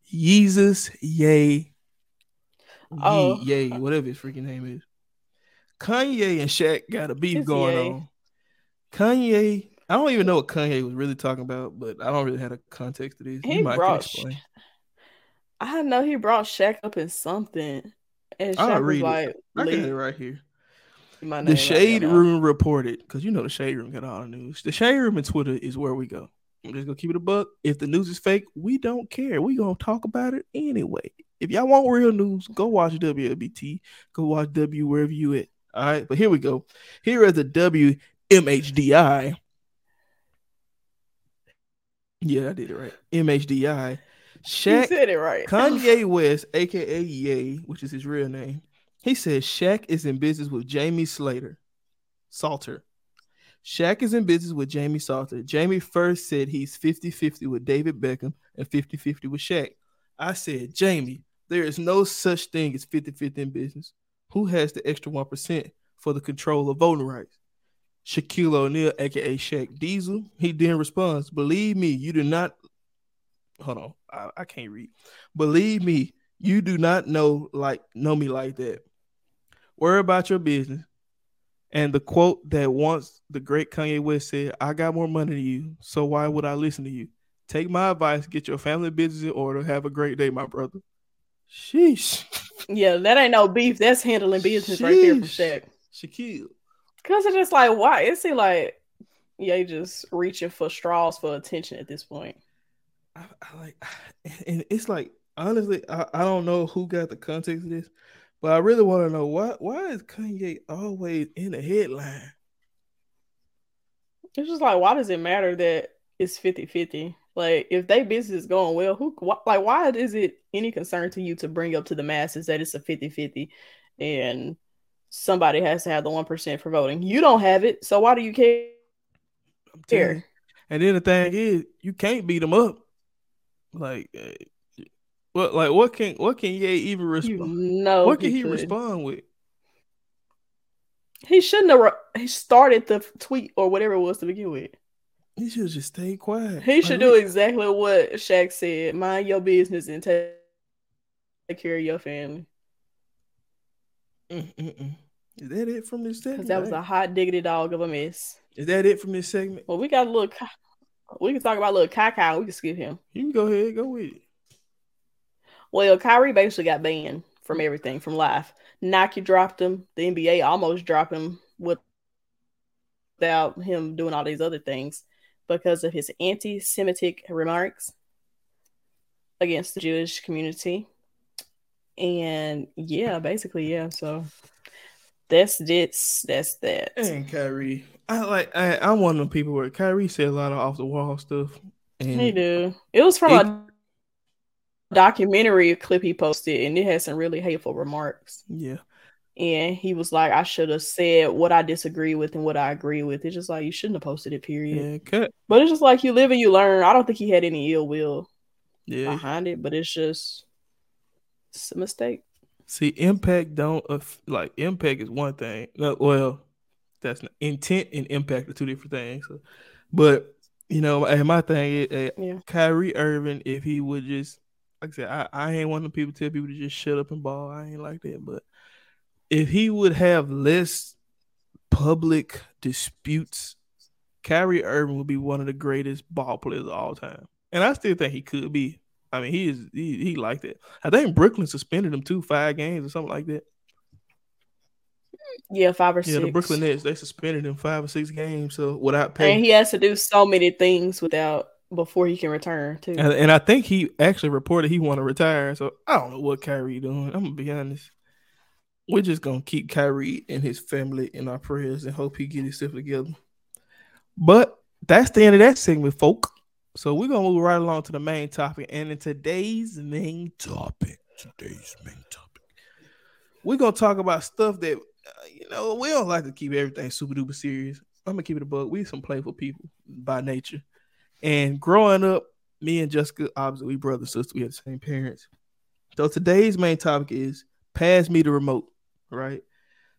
S1: Jesus, yay,
S2: Oh.
S1: Yay, whatever his freaking name is. Kanye and Shaq got a beef
S2: It's
S1: going
S2: Ye.
S1: on. Kanye, I don't even know what Kanye was really talking about, but I don't really have a context to this.
S2: He
S1: You might
S2: brought
S1: explain.
S2: I know he brought Shaq up in something. And
S1: I'll
S2: Shaq was
S1: read it.
S2: like,
S1: I got it right here. The Shade
S2: mouth."
S1: Room reported because you know the Shade Room got all the news. The Shade Room and Twitter is where we go. I'm just gonna keep it a buck. If the news is fake, we don't care. We gonna talk about it anyway. If y'all want real news, go watch WLBT. Go watch W wherever you at. All right, but here we go. Here is the WMHDI. Yeah, I did it right. MHDI.
S2: You
S1: Shaq
S2: said it right.
S1: Kanye West, aka Ye, which is his real name, he says Shaq is in business with Jamie Slater, Salter. Shaq is in business with Jamie Salter. Jamie first said he's 50 50 with David Beckham and 50 50 with Shaq. I said, Jamie, there is no such thing as 50 50 in business. Who has the extra 1% for the control of voting rights? Shaquille O'Neal, aka Shaq Diesel. He then responds, Believe me, you do not hold on. I, I can't read. Believe me, you do not know like know me like that. Worry about your business. And the quote that once the great Kanye West said, I got more money than you, so why would I listen to you? Take my advice, get your family business in order. Have a great day, my brother. Sheesh.
S2: Yeah, that ain't no beef. That's handling business right there from
S1: Sheesh.
S2: Shaq.
S1: Shaquille.
S2: Cause it's just like why it seemed like yeah, just reaching for straws for attention at this point.
S1: I, I like, and it's like honestly, I, I don't know who got the context of this, but I really want to know why why is Kanye always in the headline?
S2: It's just like why does it matter that it's 50-50? Like if they business is going well, who wh- like why is it any concern to you to bring up to the masses that it's a 50-50 and somebody has to have the 1% for voting? You don't have it, so why do you care?
S1: You. And then the thing is, you can't beat them up. Like, uh, what? Like, what can what can Ye even
S2: You
S1: respond?
S2: know
S1: what can he
S2: could.
S1: respond with?
S2: He shouldn't have. Re- he started the tweet or whatever it was to begin with.
S1: He should just stay quiet.
S2: He should do exactly what Shaq said: mind your business and take, take care of your family.
S1: Mm, mm, mm. Is that it from this segment?
S2: Because that was a hot diggity dog of a mess.
S1: Is that it from this segment?
S2: Well, we got a little. We can talk about little Kai We can skip him.
S1: You can go ahead, go with it.
S2: Well, Kyrie basically got banned from everything from life. Nike dropped him. The NBA almost dropped him with without him doing all these other things because of his anti-Semitic remarks against the Jewish community. And yeah, basically, yeah. So that's this. That's that.
S1: And Kyrie, I like. I, I'm one of the people where Kyrie said a lot of off the wall stuff. And
S2: He do. It was from
S1: It-
S2: a documentary clip he posted, and it had some really hateful remarks.
S1: Yeah.
S2: and he was like, I should have said what I disagree with and what I agree with. It's just like you shouldn't have posted it, period.
S1: Yeah, cut.
S2: But it's just like you live and you learn. I don't think he had any ill will
S1: Yeah.
S2: behind it, but it's just it's a mistake.
S1: See, impact don't aff- like impact is one thing. Well, that's not, intent and impact are two different things. So, but you know, and my thing is, uh,
S2: Yeah.
S1: Kyrie Irving, if he would just, like I said, I, I ain't one of the people tell people to just shut up and ball. I ain't like that. But if he would have less public disputes, Kyrie Irving would be one of the greatest ball players of all time. And I still think he could be. I mean, he is he, he like that. I think Brooklyn suspended him too, five games or something like that.
S2: Yeah, five or
S1: Yeah,
S2: six.
S1: the Brooklyn Nets they suspended him five or six games, so without pay.
S2: and he has to do so many things without before he can return too.
S1: And, and I think he actually reported he want to retire. So I don't know what Kyrie doing. I'm gonna be honest. We're just gonna keep Kyrie and his family in our prayers and hope he get himself together. But that's the end of that segment, folk. So we're gonna move right along to the main topic. And in today's main topic, today's main topic, we're gonna talk about stuff that uh, you know we don't like to keep everything super duper serious. I'm gonna keep it a bug. We some playful people by nature. And growing up, me and Jessica, obviously, we brother sister, we had the same parents. So today's main topic is pass me the remote, right?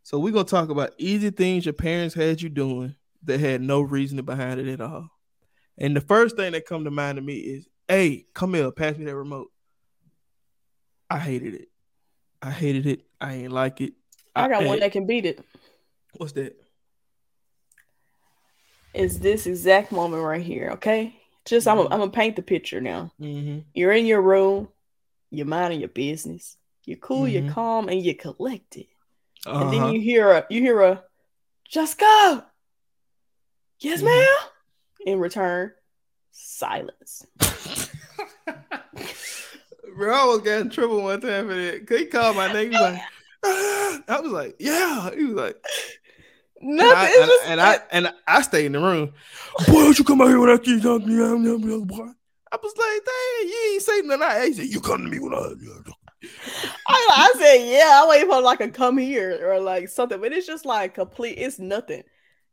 S1: So we're gonna talk about easy things your parents had you doing that had no reason behind it at all. And the first thing that come to mind to me is, hey, come here, pass me that remote. I hated it. I hated it. I ain't like it.
S2: I got one that can beat it.
S1: What's that?
S2: It's this exact moment right here. Okay, just I'm
S1: Mhm.
S2: I'm gonna paint the picture now.
S1: Mm-hmm.
S2: You're in your room, you're minding your business. You're cool,
S1: Mhm.
S2: you're calm, and you're collected. And
S1: Uh-huh.
S2: then you hear a you hear a just go. Yes,
S1: Mhm.
S2: Ma'am. In return, silence.
S1: Bro, I almost got in trouble one time for that. 'Cause he called my name. He was like, "Ah." I was like, yeah. He was like, and
S2: Nothing.
S1: I, and,
S2: just
S1: and I and I stayed in the room. Boy, don't you come out here when I keep talking to you, boy. I was like, dang, you ain't say nothing. I he said, you come to me when I.
S2: I, I said, yeah, I wait for like a come here or like something, but it's just like complete. It's nothing.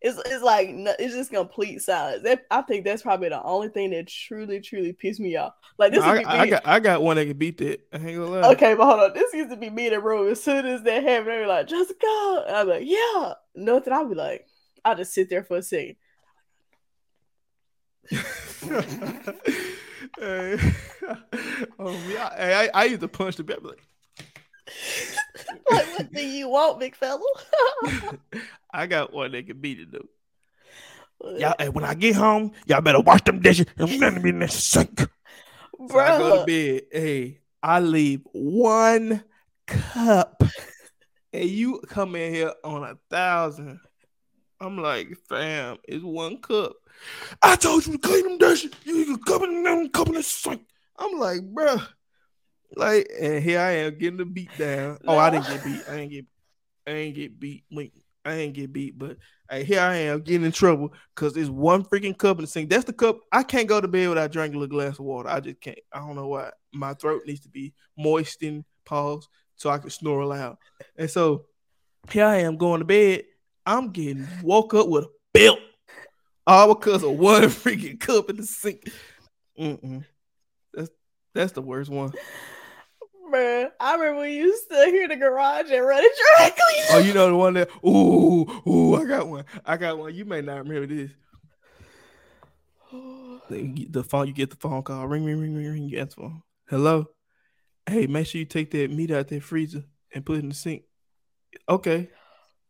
S2: It's it's like no- it's just complete silence. That, I think that's probably the only thing that truly truly pissed me off. Like this. would
S1: I,
S2: be
S1: I got I got one that can beat that. I ain't gonna lie.
S2: Okay, but hold on. This used to be me in the room. As soon as that happened, they were like, just go. I'm like, yeah. Nothing. I'll be like, I'll just sit there for a second.
S1: hey, oh, yeah. Hey, I, I used to punch the bed. Like,
S2: like, what do you want, big fella?
S1: I got one that can beat it though. Y'all, hey, when I get home, y'all better wash them dishes and let me in the sink. So I go to bed. Hey, I leave one cup, and you come in here on a thousand. I'm like, fam, it's one cup. I told you to clean them dishes. You can cup in them, cup in the sink. I'm like, bruh. Like, and here I am getting the beat down. Oh, I didn't get beat. I ain't get, I ain't get beat. I ain't get beat, but hey, here I am getting in trouble because there's one freaking cup in the sink. That's the cup. I can't go to bed without drinking a glass of water. I just can't. I don't know why. My throat needs to be moistened, pause, so I can snore loud. And so here I am going to bed. I'm getting woke up with a belt. All because of one freaking cup in the sink. Mm-mm. That's that's the worst one.
S2: I remember we used to hear the garage and run it directly.
S1: Oh, you know the one that ooh, ooh, I got one. I got one. You may not remember this. The, the phone, you get the phone call, ring, ring, ring, ring, ring. You answer phone. Hello. Hey, make sure you take that meat out that freezer and put it in the sink. Okay.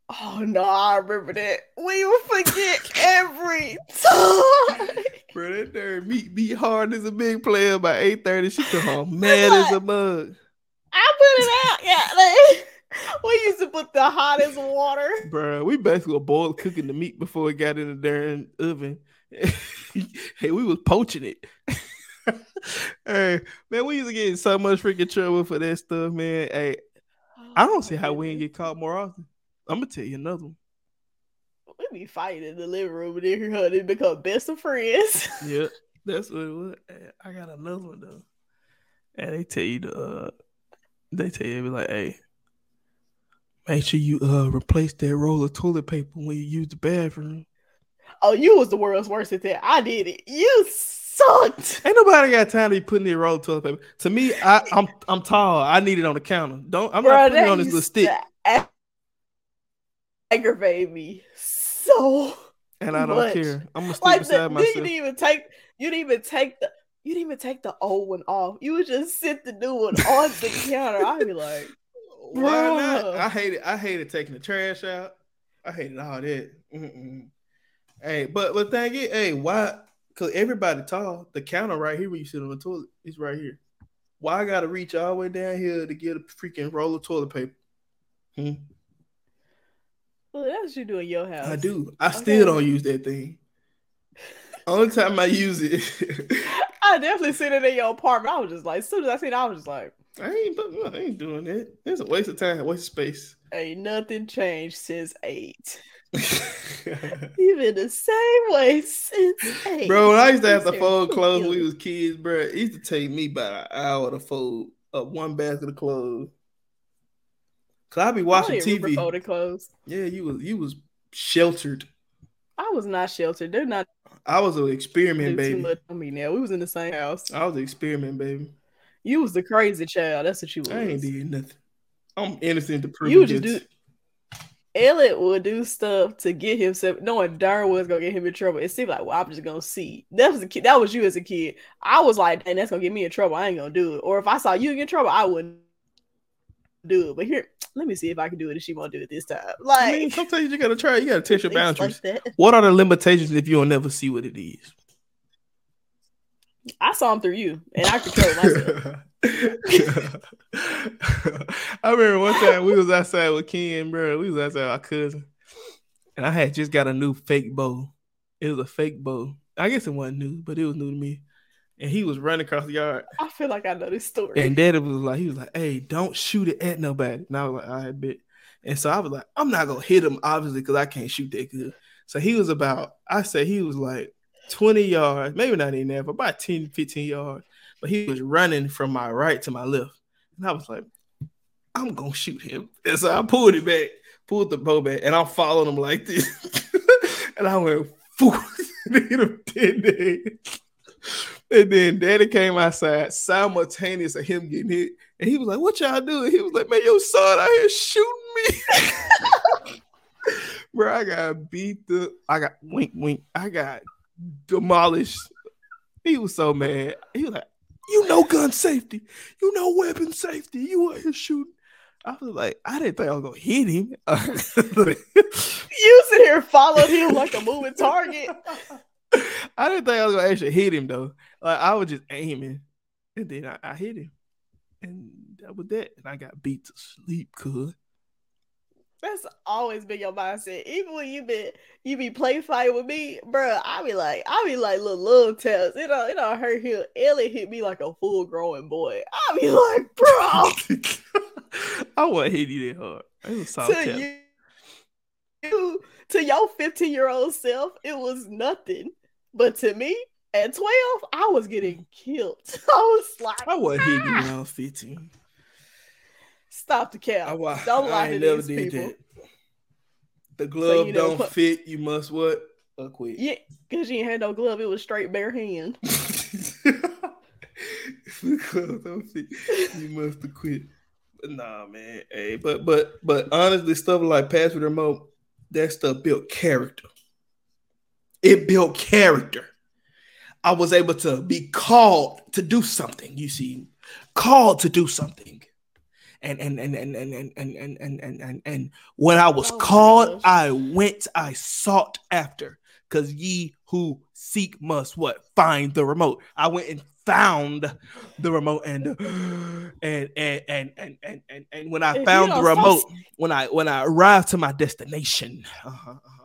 S2: Oh no, I remember that. We would forget every time.
S1: Bro, that there meat be hard as a big player by 8:30. She come home mad as a mug.
S2: I put it out. Yeah, like, we used to put the hottest water.
S1: Bro, we basically were boiled cooking the meat before it got in the darn oven. hey, we was poaching it. hey, man, we used to get in so much freaking trouble for that stuff, man. Hey, I don't see how we ain't get caught more often. I'm gonna tell you another one.
S2: We be fighting in the living room and then here, honey, become best of friends.
S1: Yeah, that's what it was. I got another one though. And they tell you the uh, they tell you be like, hey, Make sure you uh replace that roll of toilet paper when you use the bathroom.
S2: Oh, you was the world's worst at that. I did it. You sucked.
S1: Ain't nobody got time to be putting the roll of toilet paper. To me, I, I'm I'm tall. I need it on the counter. Don't I'm
S2: Bro,
S1: not putting it on this little stick,
S2: Aggravate me so
S1: and I don't
S2: much.
S1: care. I'm gonna stick
S2: like the,
S1: beside
S2: you didn't even take you didn't even take the you didn't even take the old one off. You would just sit the new one on the counter. I'd be like,
S1: Why not? I hate it. I hated taking the trash out. I hated all that. Mm-mm. Hey, but but thing is, hey, why? Cause everybody tall. The counter right here where you sit on the toilet is right here. Why I gotta reach all the way down here to get a freaking roll of toilet paper? Hmm?
S2: well, that's what you do in your house.
S1: I do. I
S2: Okay.
S1: still don't use that thing. Only time I use it,
S2: I definitely seen it in your apartment. I was just like, as soon as I seen it, I was just like,
S1: I ain't. but I ain't doing that. It's a waste of time, waste of space.
S2: ain't nothing changed since eight. You've been the same way since eight.
S1: Bro, when I used to have to fold clothes when we was kids, bro, it used to take me about an hour to fold up one basket of clothes. Cause I be oh, watching
S2: I don't even remember
S1: TV.
S2: folding clothes.
S1: Yeah, you was you was sheltered.
S2: I was not sheltered. They're not
S1: I was an
S2: do
S1: experiment,
S2: too
S1: baby.
S2: much on me now. We was in the same house.
S1: I was an experiment, baby.
S2: You was the crazy child. That's what you was.
S1: I ain't did nothing. I'm innocent to prove
S2: You just
S1: guilty.
S2: Elliot would do stuff to get himself, knowing darn was gonna get him in trouble. It seemed like, well, I'm just gonna see. That was a kid. That was you as a kid. I was like, and that's gonna get me in trouble. I ain't gonna do it. Or if I saw you get in trouble, I wouldn't do it. But here, let me see if I can do it. If she won't do it this time, like
S1: I mean, sometimes you gotta try. You gotta test your boundaries.
S2: like.
S1: What are the limitations if you'll never see what it is?
S2: I saw him through you, and I control myself.
S1: I remember one time we was outside with Ken, bro. We was outside with our cousin, and I had just got a new fake bow. It was a fake bow. I guess it wasn't new, but it was new to me. And he was running across the yard,
S2: I feel like I know this story.
S1: and Daddy was like, he was like, "Hey, don't shoot it at nobody." And I was like, "I bet." And so I was like, "I'm not gonna hit him, obviously, because I can't shoot that good." So he was about, I say he was like 20 yards, maybe not even that, but about 10, 15 yards. But he was running from my right to my left. And I was like, I'm gonna shoot him. And so I pulled it back, pulled the bow back, and I'm following him like this. and I went, Foo, and hit him dead. And then daddy came outside simultaneous of him getting hit. And he was like, What y'all doing? He was like, Man, your son out here shooting me. Bro, I got beat the I got wink wink. I got demolished. He was so mad. He was like, You know gun safety, you know weapon safety. You out here shooting. I was like, I didn't think I was gonna hit him.
S2: you sit here and followed him like a moving target.
S1: I didn't think I was gonna actually hit him though. Like I was just aiming, and then I, I hit him, and that was that. And I got beat to sleep, cuz.
S2: That's always been your mindset. Even when you been you be play fight with me, bro. I be like, I be like little love tells. It don't it don't hurt him. Elliot hit me like a full grown boy. I be like, bro,
S1: I wasn't hitting you that hard. It was soft
S2: to you, you to your 15 year old self, it was nothing. But to me, at 12, I was getting killed. I was like,
S1: I wasn't hitting you when I was 15.
S2: stop the cap.
S1: I, wa-
S2: Don't lie
S1: I
S2: to
S1: never
S2: these
S1: did
S2: people.
S1: that. The glove
S2: you never
S1: don't
S2: put-
S1: fit. You must what? Acquit.
S2: Yeah, because you ain't had no glove. It was straight bare hand.
S1: the glove don't fit. You must have quit. But nah, man. Hey, but but but honestly, stuff like pass with remote, that stuff built character. It built character. I was able to be called to do something. You see, called to do something. And and and and and and and and and and, and, and when I was
S2: Oh
S1: called. I went, I sought after. Cause ye who seek must what find the remote. I went and found the remote and and and and and and and, and when I found the remote, when I when I arrived to my destination, uh-huh, uh-huh,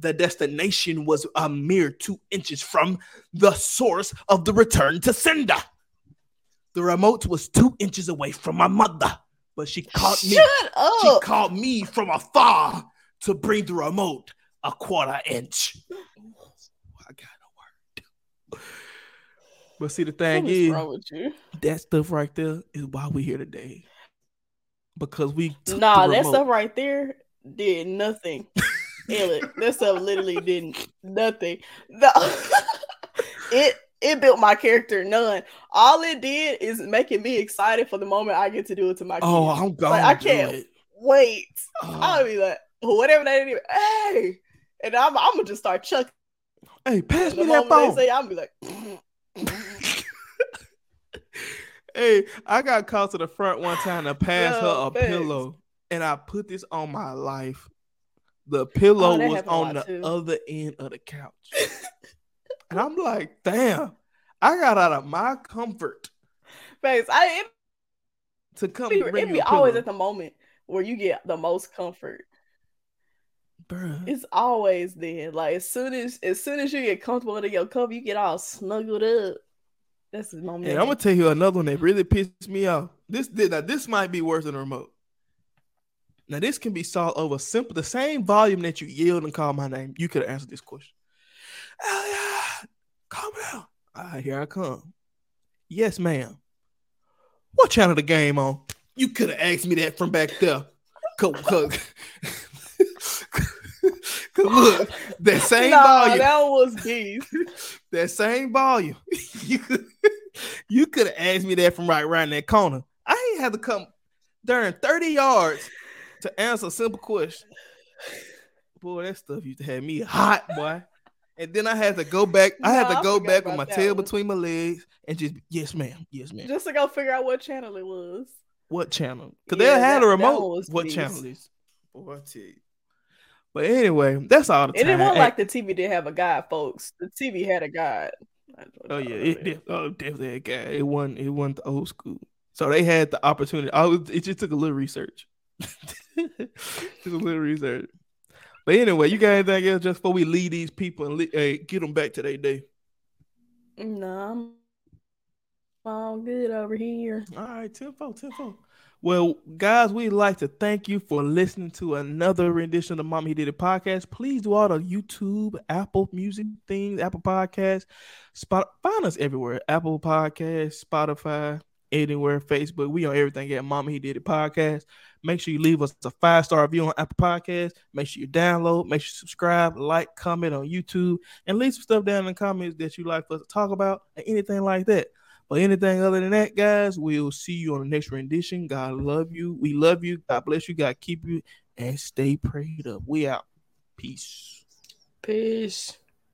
S1: the destination was a mere two inches from the source of the return to sender. The remote was two inches away from my mother, but she caught me.
S2: Shut up.
S1: She called me from afar to bring the remote a quarter inch. I got a word. But see, the thing
S2: is
S1: is,
S2: wrong with you?
S1: that stuff right there is why we're here today. because we took
S2: Nah,
S1: the
S2: that stuff right there did nothing. Elliot, that stuff literally didn't nothing. No. it it built my character none. All it did is making me excited for the moment I get to do it to my oh, kids.
S1: Oh, I'm going.
S2: Like, I can't wait.
S1: Oh.
S2: I'll be like, whatever they do, hey, and I'm I'm gonna just start chucking.
S1: Hey, pass
S2: The
S1: me that phone.
S2: they say, I'm be like,
S1: hey, I got called to the front one time to pass
S2: Yo,
S1: her a
S2: facts.
S1: pillow, and I put this on my life. The pillow
S2: Oh,
S1: was on the
S2: too.
S1: other end of the couch, and I'm like, damn, I got out of my comfort
S2: face. I it
S1: to come bring
S2: it be always
S1: pillow.
S2: at the moment where you get the most comfort.
S1: Bruh.
S2: It's always then. Like as soon as as soon as you get comfortable in your cover, you get all snuggled up. That's the moment.
S1: And I'm gonna tell you another one that really pissed me off. This did now this might be worse than a remote. Now this can be solved over simple the same volume that you yelled and called my name. You could have answered this question. Oh, Elliot, calm down. All right, here I come. Yes, ma'am. What channel the game on? You could have asked me that from back there. Cause, cause, 'cause look, that same
S2: nah,
S1: volume
S2: that was geese.
S1: that same volume. you could you could have asked me that from right around that corner. I ain't had to come during 30 yards to answer a simple question. Boy, that stuff used to have me hot, boy. And then I had to go back. I had
S2: Nah,
S1: to go back with my tail
S2: one.
S1: between my legs and just yes, ma'am, yes, ma'am.
S2: Just to go figure out what channel it was.
S1: What channel? Because
S2: Yeah,
S1: they had
S2: that-
S1: a remote. What
S2: beast.
S1: channel is? Boy, I tell you. But anyway, that's all the
S2: And it
S1: time.
S2: wasn't
S1: Hey,
S2: like the TV didn't have a guide, folks. The TV had a guide.
S1: Oh yeah, it did. Oh, definitely a guy. It wasn't. It wasn't the old school. So they had the opportunity. Oh, I was, it just took a little research. took a little research. But anyway, you got anything else just before we leave these people and le- hey, get them back to their day?
S2: No, I'm all good over here.
S1: All right, 10 4, 10 4. Well, guys, we'd like to thank you for listening to another rendition of the Mom He Did It podcast. Please do all the YouTube, Apple Music things, Apple Podcasts, Spot. Find us everywhere: Apple Podcasts, Spotify, anywhere, Facebook. We on everything at Mama He Did It podcast. Make sure you leave us a five star review on Apple Podcasts. Make sure you download. Make sure you subscribe, like, comment on YouTube, and leave some stuff down in the comments that you like us to talk about and anything like that. But anything other than that, guys, we'll see you on the next rendition. God love you. We love you. God bless you. God keep you. And stay prayed up. We out. Peace.
S2: Peace.